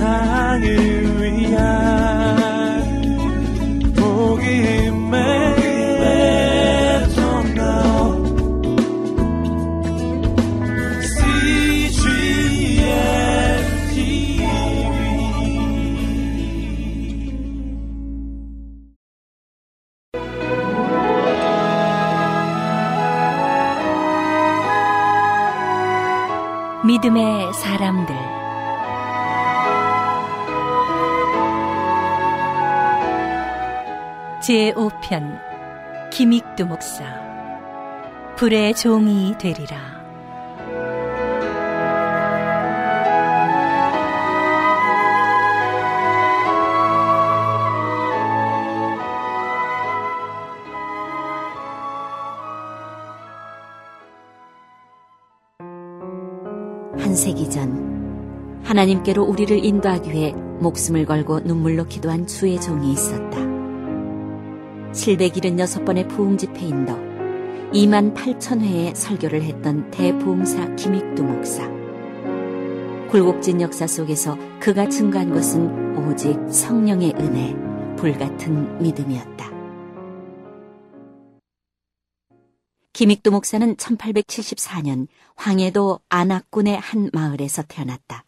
세상을 위한 복음의 믿음의 제5편 김익두 목사 불의 종이 되리라 한 세기 전 하나님께로 우리를 인도하기 위해 목숨을 걸고 눈물로 기도한 주의 종이 있었다. 776번의 부흥 집회 인도 2만 8천 회의 설교를 했던 대부흥사 김익두 목사. 굴곡진 역사 속에서 그가 증거한 것은 오직 성령의 은혜, 불같은 믿음이었다. 김익두 목사는 1874년 황해도 안악군의 한 마을에서 태어났다.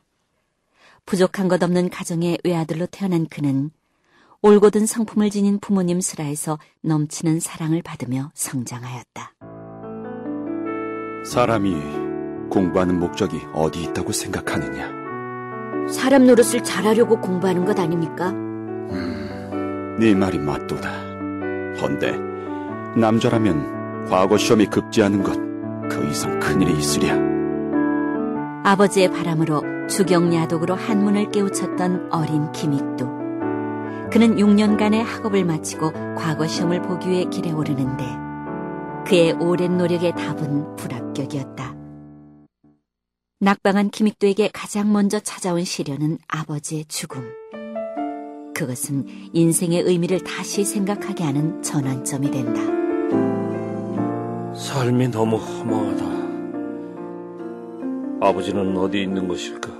부족한 것 없는 가정의 외아들로 태어난 그는 올곧은 성품을 지닌 부모님 슬하에서 넘치는 사랑을 받으며 성장하였다. 사람이 공부하는 목적이 어디 있다고 생각하느냐? 사람 노릇을 잘하려고 공부하는 것 아닙니까? 음, 네 말이 맞도다. 헌데 남자라면 과거 시험이 급제하는 것, 그 이상 큰일이 있으랴. 아버지의 바람으로 주경야독으로 한문을 깨우쳤던 어린 김익도. 그는 6년간의 학업을 마치고 과거 시험을 보기 위해 길에 오르는데 그의 오랜 노력의 답은 불합격이었다. 낙방한 김익도에게 가장 먼저 찾아온 시련은 아버지의 죽음. 그것은 인생의 의미를 다시 생각하게 하는 전환점이 된다. 삶이 너무 허망하다. 아버지는 어디 있는 것일까?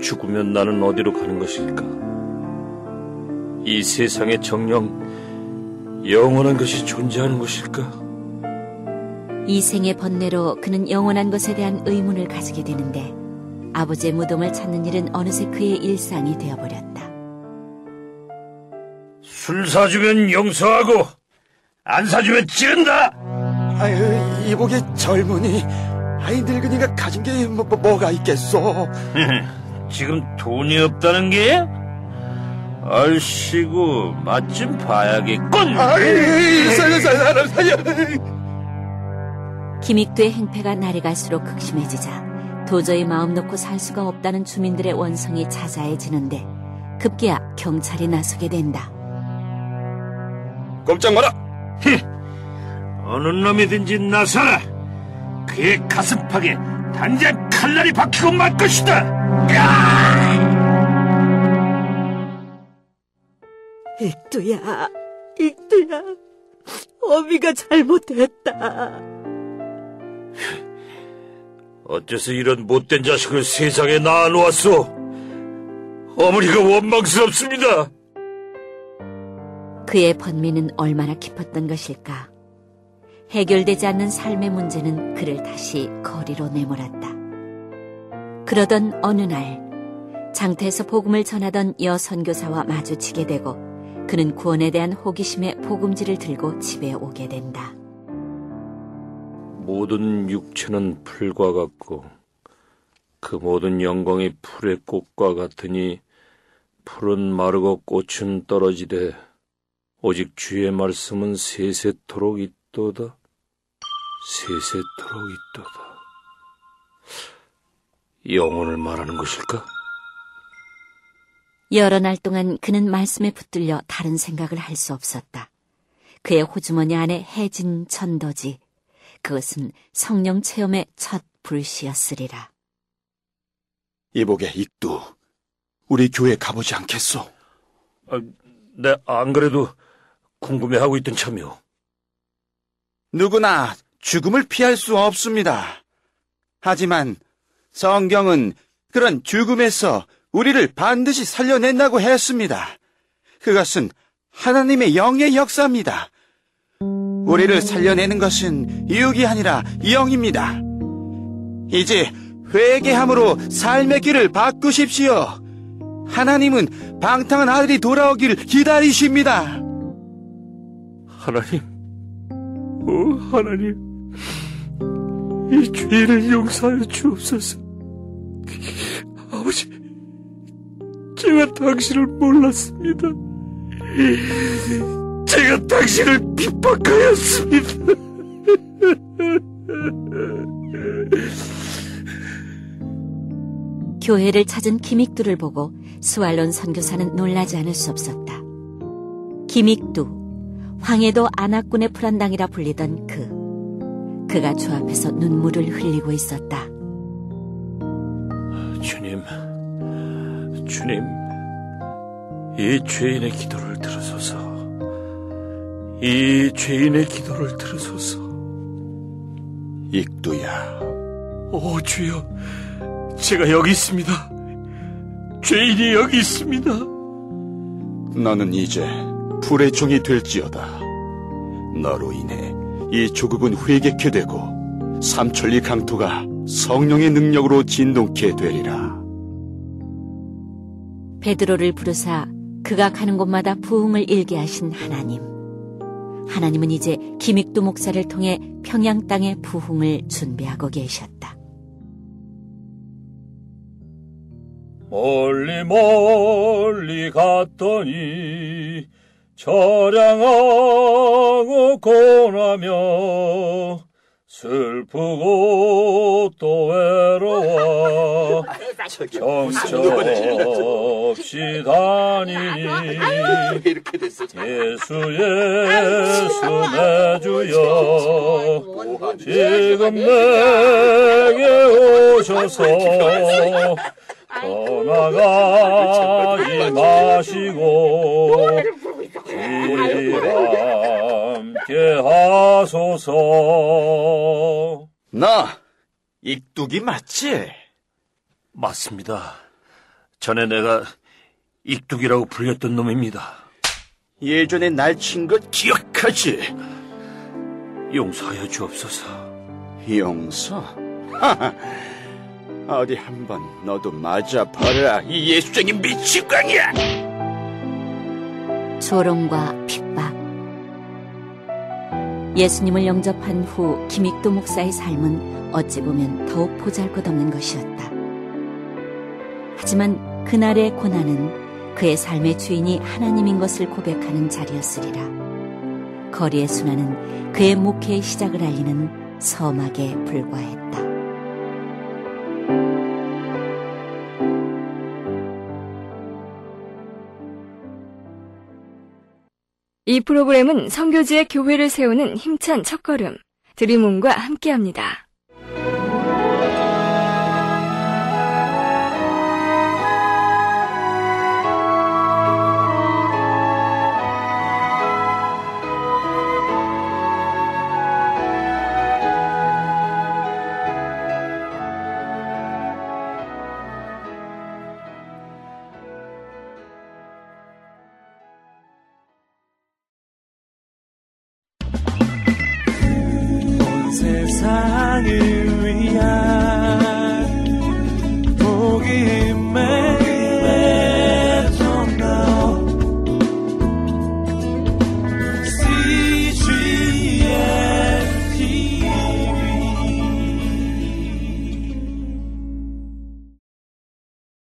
죽으면 나는 어디로 가는 것일까? 이 세상에 정령 영원한 것이 존재하는 것일까? 이 생의 번뇌로 그는 영원한 것에 대한 의문을 가지게 되는데 아버지의 무덤을 찾는 일은 어느새 그의 일상이 되어버렸다. 술 사주면 용서하고 안 사주면 찌른다. 아유 이복의 젊은이 아이 늙은이가 가진 게 뭐, 뭐, 가 있겠소 지금 돈이 없다는 게? 얼씨구 맛 좀 봐야겠군. 아이 살려 살려 살려 김익두의 행패가 날이 갈수록 극심해지자 도저히 마음 놓고 살 수가 없다는 주민들의 원성이 자자해지는데 급기야 경찰이 나서게 된다. 꼼짝 마라 어느 놈이든지 나서라. 그의 가슴팍에 당장 칼날이 박히고 말 것이다. 야! 익두야, 익두야, 어미가 잘못했다. 어째서 이런 못된 자식을 세상에 낳아놓았소? 어머니가 원망스럽습니다. 그의 번민은 얼마나 깊었던 것일까. 해결되지 않는 삶의 문제는 그를 다시 거리로 내몰았다. 그러던 어느 날, 장태에서 복음을 전하던 여 선교사와 마주치게 되고 그는 구원에 대한 호기심에 복음지를 들고 집에 오게 된다. 모든 육체는 풀과 같고 그 모든 영광이 풀의 꽃과 같으니 풀은 마르고 꽃은 떨어지되 오직 주의 말씀은 세세토록 있도다. 세세토록 있도다. 영혼을 말하는 것일까? 여러 날 동안 그는 말씀에 붙들려 다른 생각을 할 수 없었다. 그의 호주머니 안에 해진 천도지. 그것은 성령 체험의 첫 불씨였으리라. 이복의 익두, 우리 교회 가보지 않겠소? 아, 네, 안 그래도 궁금해하고 있던 참이오. 누구나 죽음을 피할 수 없습니다. 하지만 성경은 그런 죽음에서 우리를 반드시 살려낸다고 했습니다. 그것은 하나님의 영의 역사입니다. 우리를 살려내는 것은 육이 아니라 영입니다. 이제 회개함으로 삶의 길을 바꾸십시오. 하나님은 방탕한 아들이 돌아오기를 기다리십니다. 하나님, 오 하나님, 이 죄를 용서하여 주옵소서. 아버지, 제가 당신을 몰랐습니다. 제가 당신을 핍박하였습니다. 교회를 찾은 기믹두를 보고 스왈론 선교사는 놀라지 않을 수 없었다. 기믹두, 황해도 안악군의 불안당이라 불리던 그. 그가 주 앞에서 눈물을 흘리고 있었다. 주님, 주님, 이 죄인의 기도를 들으소서. 이 죄인의 기도를 들으소서. 익두야, 오 주여, 제가 여기 있습니다. 죄인이 여기 있습니다. 너는 이제 불의 종이 될지어다. 너로 인해 이 조국은 회개케 되고 삼천리 강토가 성령의 능력으로 진동케 되리라. 베드로를 부르사 그가 가는 곳마다 부흥을 일게 하신 하나님. 하나님은 이제 기믹두 목사를 통해 평양 땅의 부흥을 준비하고 계셨다. 멀리 멀리 갔더니 처량하고 고나며 슬프고 또 외로워 정처없이 다니니 예수 예수 내 주여 지금 내게 오셔서 떠나가지 마시고 함께 하소서 너 익뚝이 맞지? 맞습니다. 전에 내가 익뚝이라고 불렸던 놈입니다. 예전에 날친것 기억하지? 용서하여 주옵소서. 용서? 하하. 어디 한번 너도 맞아봐라 이 예수적인 미치광이야 조롱과 핍박. 예수님을 영접한 후 김익도 목사의 삶은 어찌 보면 더욱 보잘것없는 것이었다. 하지만 그날의 고난은 그의 삶의 주인이 하나님인 것을 고백하는 자리였으리라. 거리의 순환은 그의 목회의 시작을 알리는 서막에 불과했다. 이 프로그램은 성교지의 교회를 세우는 힘찬 첫걸음, 드림온과 함께합니다.